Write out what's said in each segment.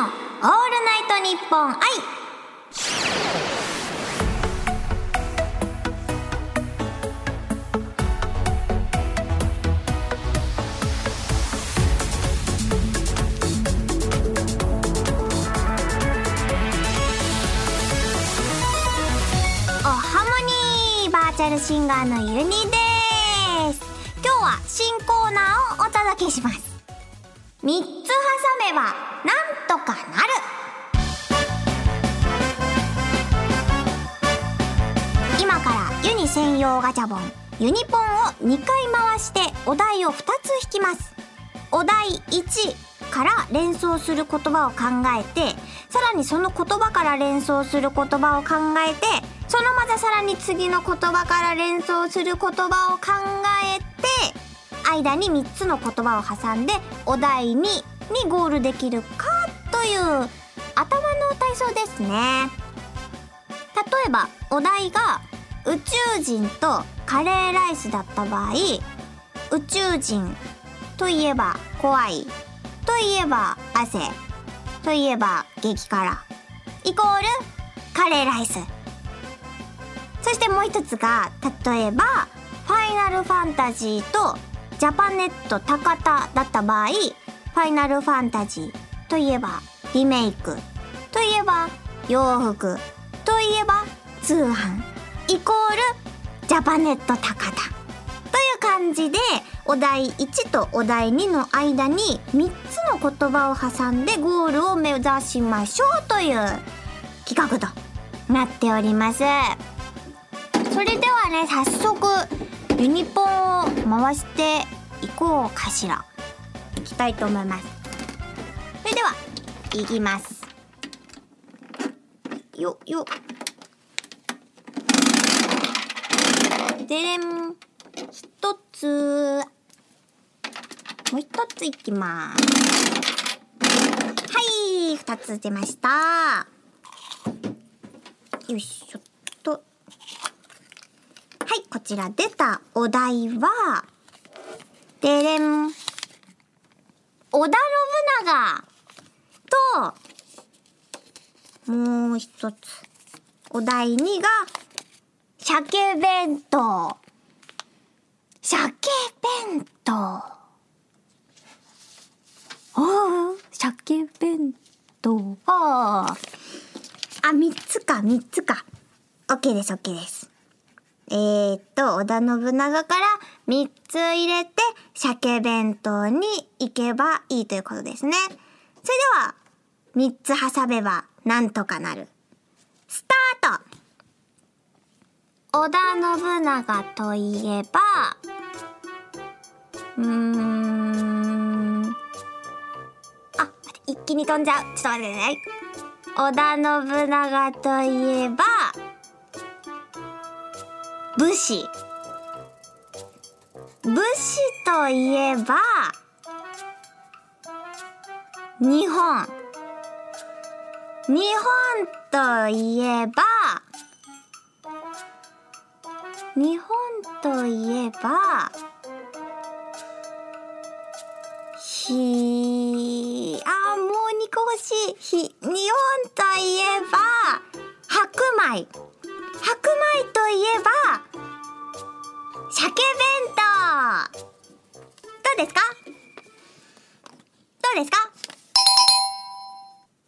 のオールナイトニッポン愛おハモニーバーチャルシンガーのゆにです。今日は新コーナーをお届けします。三つ挟めばなんとかなる。今からユニ専用ガチャボンユニポンを2回回してお題を2つ引きます。お題1から連想する言葉を考えてさらにその言葉から連想する言葉を考えてそのまたさらに次の言葉から連想する言葉を考えて間に3つの言葉を挟んでお題2にゴールできるかという頭の体操ですね。例えばお題が宇宙人とカレーライスだった場合宇宙人といえば怖いといえば汗といえば激辛イコールカレーライス。そしてもう一つが例えばファイナルファンタジーとジャパネット高田だった場合ファイナルファンタジーといえばリメイクといえば洋服といえば通販イコールジャパネット高田という感じでお題1とお題2の間に3つの言葉を挟んでゴールを目指しましょうという企画となっております。それではね早速ユニポンを回していこうかしら。いきたいと思います。それではいきます。よよ。でれん。一つ。もう一ついきます。はい二つ出ました。よいしょっと。い、こちら出たお題は、でれん。織田信長と、もう一つ。お題2が、鮭弁当。鮭弁当。おう、鮭弁当。おあ、三つか、三つか。OK です、OK です。えー、っと、織田信長から3つ入れて、鮭弁当に行けばいいということですね。それでは、3つ挟めばなんとかなる。スタート織田信長といえば、うーん。あ、一気に飛んじゃう。ちょっと待ってください。織田信長といえば、武士。武士といえば日本。日本といえば日本といえばひあもう2個欲しひ日本といえば白米。白米といえば鮭弁当。どうですか？どうですか？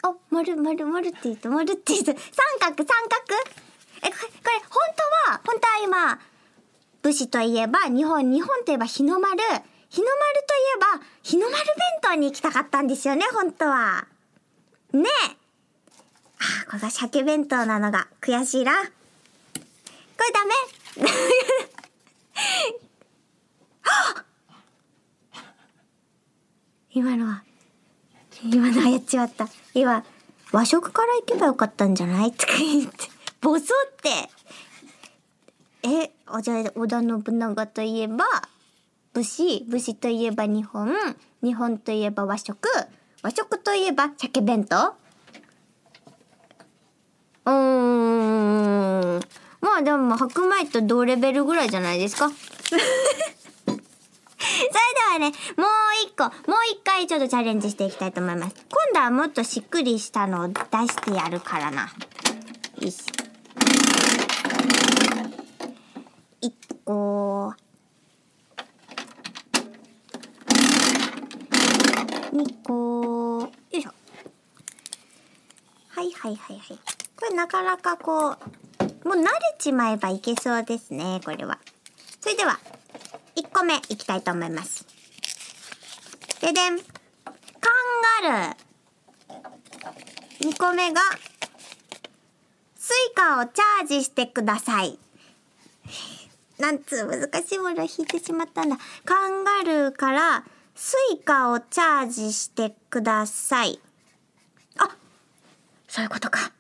お、丸丸丸って言うと丸って言うと三角三角？え、これ、これ本当は本当は今武士といえば日本日本といえば日の丸。日の丸といえば日の丸弁当に行きたかったんですよね本当は。ねえ。あ、これが鮭弁当なのが悔しいな。これダメ。今のは、今のはやっちまった。今、和食から行けばよかったんじゃない？とか言って、ボソって。え、あ、じゃあ、織田信長といえば、武士、武士といえば日本、日本といえば和食、和食といえば鮭弁当？うーん。まあでも白米と同レベルぐらいじゃないですか。はね、もう一個、もう一回ちょっとチャレンジしていきたいと思います。今度はもっとしっくりしたのを出してやるからな。よし。一個。二個。よいしょ。はいはいはいはい。これなかなかこう、もう慣れちまえばいけそうですね、これは。それでは、1個目いきたいと思います。ででん。カンガルー。2個目が、 Suica をチャージしてください。なんつう難しいものを引いてしまったんだ。カンガルーから、 Suica をチャージしてください。あそういうことか。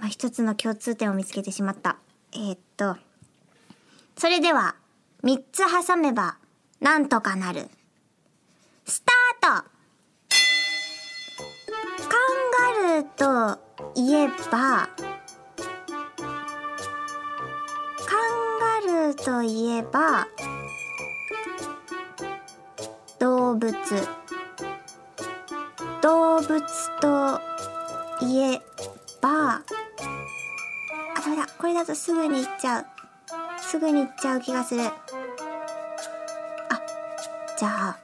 今一つの共通点を見つけてしまった。えー、っと、それでは、三つ挟めば、なんとかなる。スタートカンガルーといえば、カンガルーといえば、動物。動物といえば、あ、ダメだ。これだとすぐに行っちゃう。すぐに行っちゃう気がする。あ、じゃあ、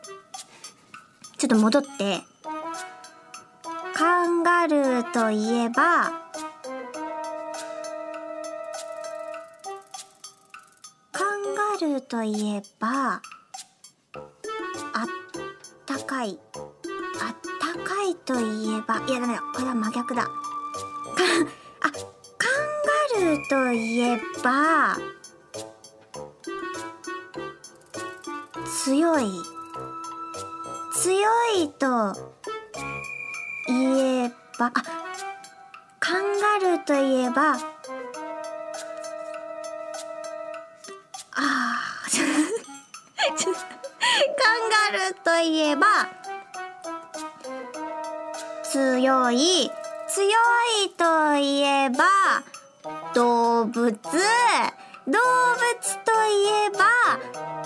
ちょっと戻って。カンガルーといえば、カンガルーといえば、あったかい。あったかいといえば、いやダメだ。これは真逆だ。ルといえば、強い。強いと言えば、あ、カンガルーといえば、あ、カンガルーといえば、強い、強いといえば、動物、動物といえば、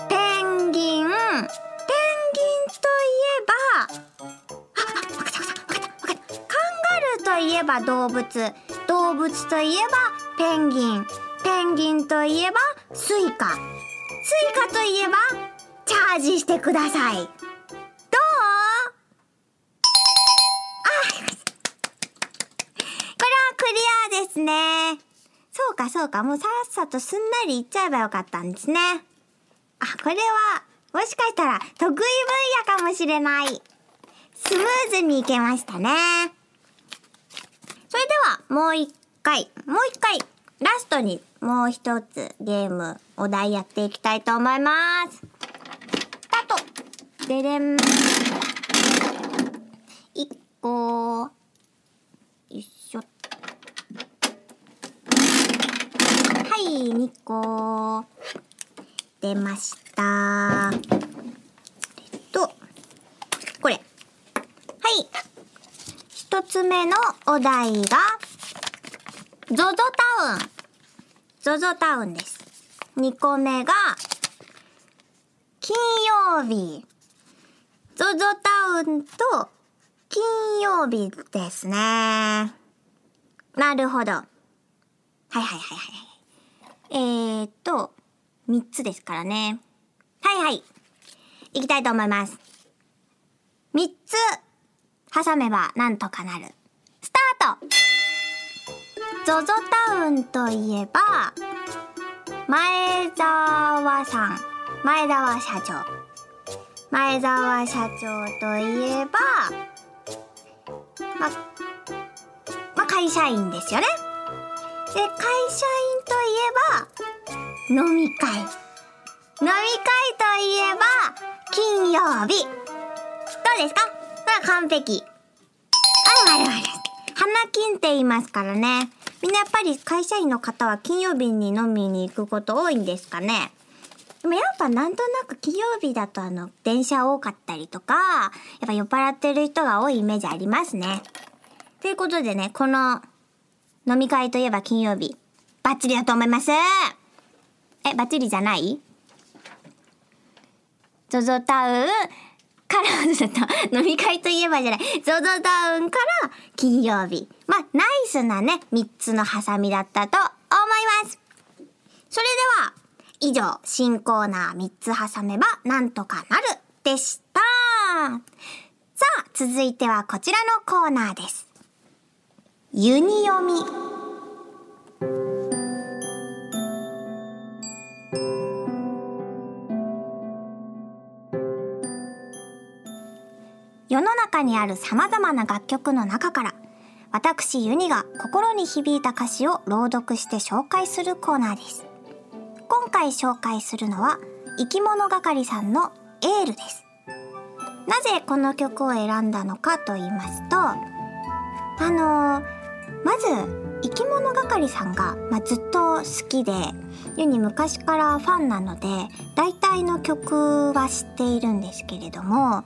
ペンギン、ペンギンといえば、あ、あ、わかったわかったわかった。カンガルーといえば動物、動物といえばペンギン、ペンギンといえばスイカ、スイカといえばチャージしてください。どう？あこれはクリアですね。そうかそうか、もうさっさとすんなりいっちゃえばよかったんですね。あ、これは、もしかしたら得意分野かもしれない。スムーズにいけましたね。それでは、もう一回、もう一回、ラストにもう一つゲーム、お題やっていきたいと思います。スタートでれん。一個、よいしょ。はい、二個。出ました。えっと、これ。はい。一つ目のお題が、ゾゾタウン。ゾゾタウンです。二個目が、金曜日。ゾゾタウンと金曜日ですね。なるほど。はいはいはいはい。えーっと、三つですからね。はいはい。いきたいと思います。三つ挟めばなんとかなる。スタートゾゾタウンといえば、前澤さん。前澤社長。前澤社長といえば、ま、まあ、会社員ですよね。で、会社員といえば、飲み会。飲み会といえば、金曜日。どうですか？これ完璧。あるあるある。花金って言いますからね。みんなやっぱり会社員の方は金曜日に飲みに行くこと多いんですかね？でもやっぱなんとなく金曜日だとあの、電車多かったりとか、やっぱ酔っ払ってる人が多いイメージありますね。ということでね、この飲み会といえば金曜日、バッチリだと思います。え、バッチリじゃない？ゾゾタウンから、ちょっと飲み会といえばじゃない、ゾゾタウンから金曜日。まあ、ナイスなね、3つのハサミだったと思います。それでは、以上、新コーナー3つ挟めばなんとかなるでした。さあ、続いてはこちらのコーナーです。ユニ読み。中にある様々な楽曲の中から私ユニが心に響いた歌詞を朗読して紹介するコーナーです。今回紹介するのは生き物係さんのエールです。なぜこの曲を選んだのかと言いますとあのーまず生き物係さんが、まあ、ずっと好きでユニ昔からファンなので大体の曲は知っているんですけれども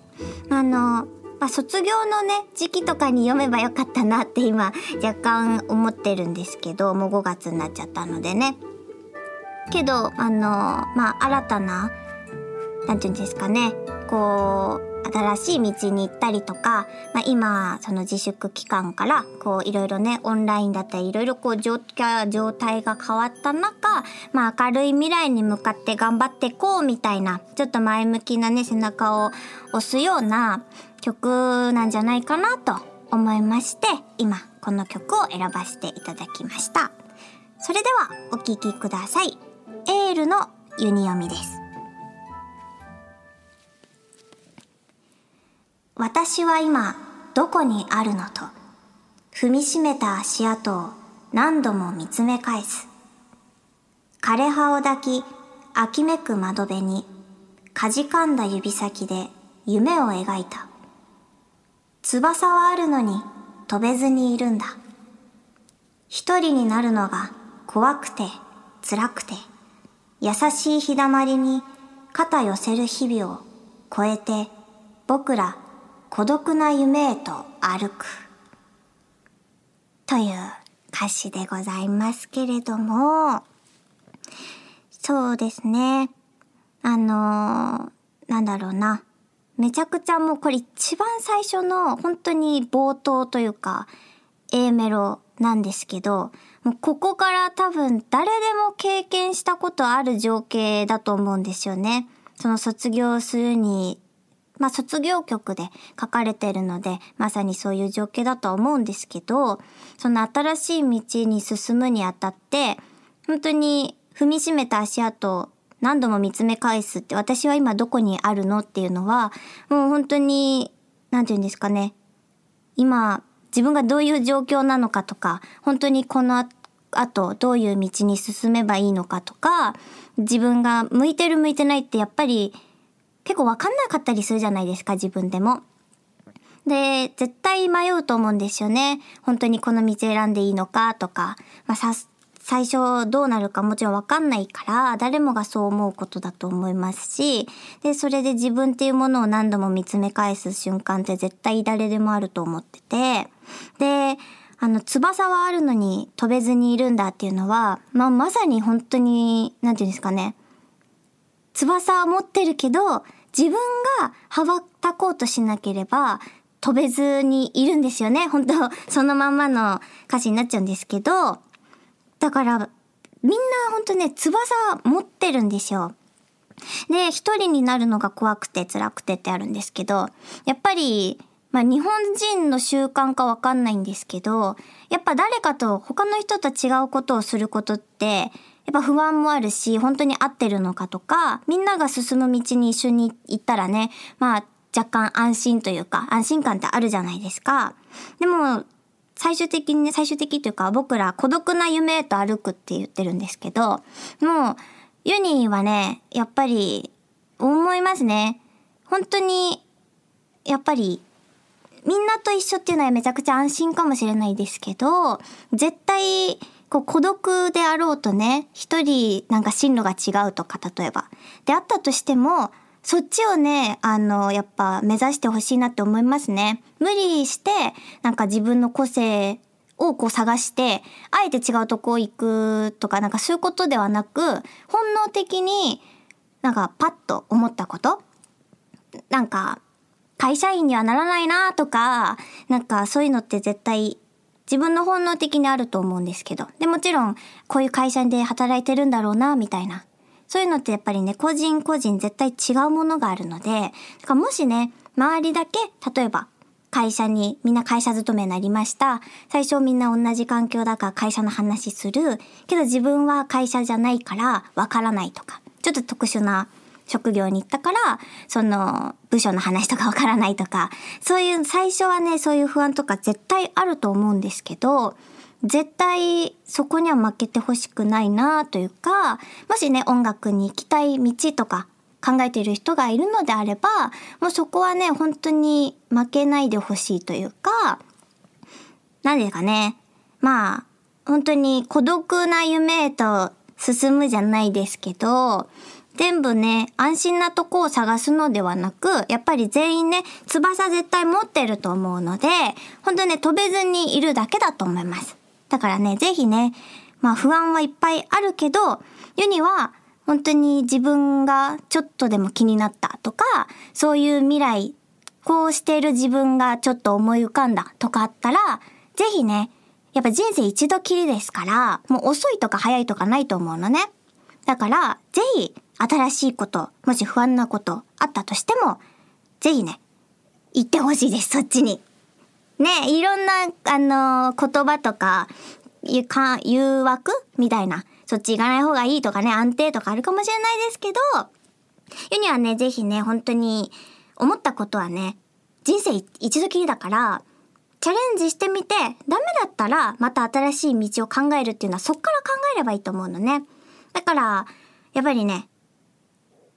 あの、あ、卒業のね時期とかに読めばよかったなって今若干思ってるんですけどもう5月になっちゃったのでね。けどあのまあ新たななんていうんですかねこう新しい道に行ったりとか、まあ、今その自粛期間からこういろいろねオンラインだったりいろいろこう状態が変わった中、まあ、明るい未来に向かって頑張っていこうみたいなちょっと前向きなね背中を押すような曲なんじゃないかなと思いまして今この曲を選ばせていただきました。それではお聴きください。エールのユニ読みです。私は今どこにあるのと踏みしめた足跡を何度も見つめ返す。枯れ葉を抱き秋めく窓辺にかじかんだ指先で夢を描いた。翼はあるのに飛べずにいるんだ。一人になるのが怖くて辛くて優しい日だまりに肩寄せる日々を超えて僕ら孤独な夢へと歩く。という歌詞でございますけれども、そうですね。あのー、なんだろうな。めちゃくちゃもうこれ一番最初の本当に冒頭というか A メロなんですけど、もうここから多分誰でも経験したことある情景だと思うんですよね。その卒業するにまあ卒業曲で書かれてるので、まさにそういう状況だとは思うんですけど、その新しい道に進むにあたって、本当に踏みしめた足跡を何度も見つめ返すって、私は今どこにあるのっていうのは、もう本当に、なんて言うんですかね。今、自分がどういう状況なのかとか、本当にこの後どういう道に進めばいいのかとか、自分が向いてる向いてないってやっぱり結構わかんなかったりするじゃないですか、自分でも。で、絶対迷うと思うんですよね。本当にこの道選んでいいのかとか。まあ、さ、最初どうなるかもちろんわかんないから、誰もがそう思うことだと思いますし、で、それで自分っていうものを何度も見つめ返す瞬間って絶対誰でもあると思ってて、で、あの、翼はあるのに飛べずにいるんだっていうのは、まあ、まさに本当に、なんていうんですかね。翼は持ってるけど、自分が羽ばたこうとしなければ飛べずにいるんですよね。本当そのまんまの歌詞になっちゃうんですけど、だから、みんな本当ね、翼持ってるんですよ。で、一人になるのが怖くて辛くてってあるんですけど、やっぱり、まあ日本人の習慣かわかんないんですけど、やっぱ誰かと他の人と違うことをすることって、やっぱ不安もあるし、本当に合ってるのかとか、みんなが進む道に一緒に行ったらね、まあ若干安心というか、安心感ってあるじゃないですか。でも、最終的にね、最終的というか僕ら孤独な夢へと歩くって言ってるんですけど、もう、ユニーはね、やっぱり、思いますね。本当に、やっぱり、みんなと一緒っていうのはめちゃくちゃ安心かもしれないですけど、絶対、こう孤独であろうとね、一人なんか進路が違うとか、例えば。であったとしても、そっちをね、あの、やっぱ目指してほしいなって思いますね。無理して、なんか自分の個性をこう探して、あえて違うとこ行くとか、なんかそういうことではなく、本能的になんかパッと思ったことなんか、会社員にはならないなとか、なんかそういうのって絶対自分の本能的にあると思うんですけど。で、もちろんこういう会社で働いてるんだろうな、みたいな。そういうのってやっぱりね、個人個人絶対違うものがあるので、だからもしね、周りだけ、例えば会社に、みんな会社勤めになりました。最初みんな同じ環境だから会社の話する。けど自分は会社じゃないからわからないとか。ちょっと特殊な職業に行ったから、その部署の話とかわからないとか。そういう最初はね、そういう不安とか絶対あると思うんですけど、絶対そこには負けてほしくないなというか、もしね、音楽に行きたい道とか考えている人がいるのであれば、もうそこはね、本当に負けないでほしいというか、何ですかね。まあ、本当に孤独な夢へと進むじゃないですけど、全部ね、安心なとこを探すのではなく、やっぱり全員ね、翼絶対持ってると思うので、本当ね、飛べずにいるだけだと思います。だからね、ぜひね、まあ不安はいっぱいあるけど、ユニは本当に自分がちょっとでも気になったとか、そういう未来、こうしている自分がちょっと思い浮かんだとかあったら、ぜひね、やっぱ人生一度きりですから、もう遅いとか早いとかないと思うのね。だから、ぜひ新しいこと、もし不安なことあったとしても、ぜひね、言ってほしいです、そっちに。ね、いろんな、あのー、言葉とか、ゆか、誘惑？みたいなそっち行かない方がいいとかね、安定とかあるかもしれないですけど、ユニはね、ぜひね、本当に思ったことはね、人生一度きりだから、チャレンジしてみて、ダメだったらまた新しい道を考えるっていうのはそっから考えればいいと思うのね。だから、やっぱりね、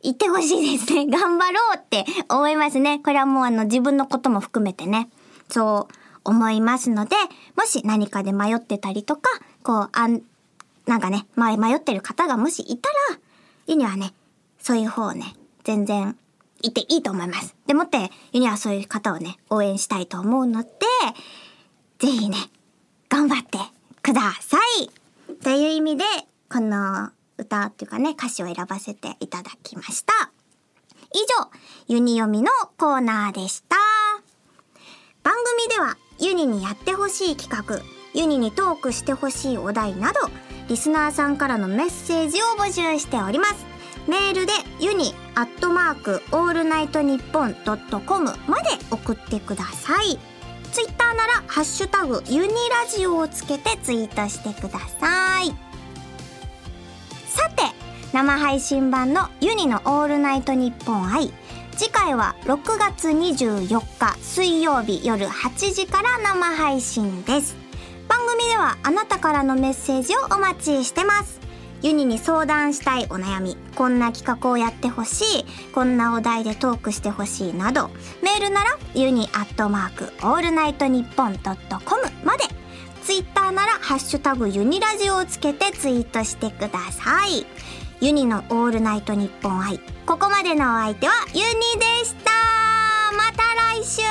言ってほしいですね。頑張ろうって思いますね。これはもうあの自分のことも含めてね。そう思いますので、もし何かで迷ってたりとか、こう、あん、なんかね、ま迷ってる方がもしいたら、ユニはね、そういう方をね、全然いていいと思います。でもって、ユニはそういう方をね、応援したいと思うので、ぜひね、頑張ってくださいという意味で、この歌っていうかね、歌詞を選ばせていただきました。以上、ユニ読みのコーナーでした。番組では、ユニにやってほしい企画、ユニにトークしてほしいお題など、リスナーさんからのメッセージを募集しております。メールでユニアットマークオールナイトニッポンドットコムまで送ってください。ツイッターならハッシュタグユニラジオをつけてツイートしてください。さて、生配信版のユニのオールナイトニッポン愛。次回は6月24日水曜日夜8時から生配信です。番組ではあなたからのメッセージをお待ちしてます。ユニに相談したいお悩み、こんな企画をやってほしい、こんなお題でトークしてほしいなど、メールならユニアットマークオールナイトニッポンドットコムまで、ツイッターならハッシュタグユニラジオをつけてツイートしてください。ユニのオールナイトニッポン i。ここまでのお相手はユニでしたまた来週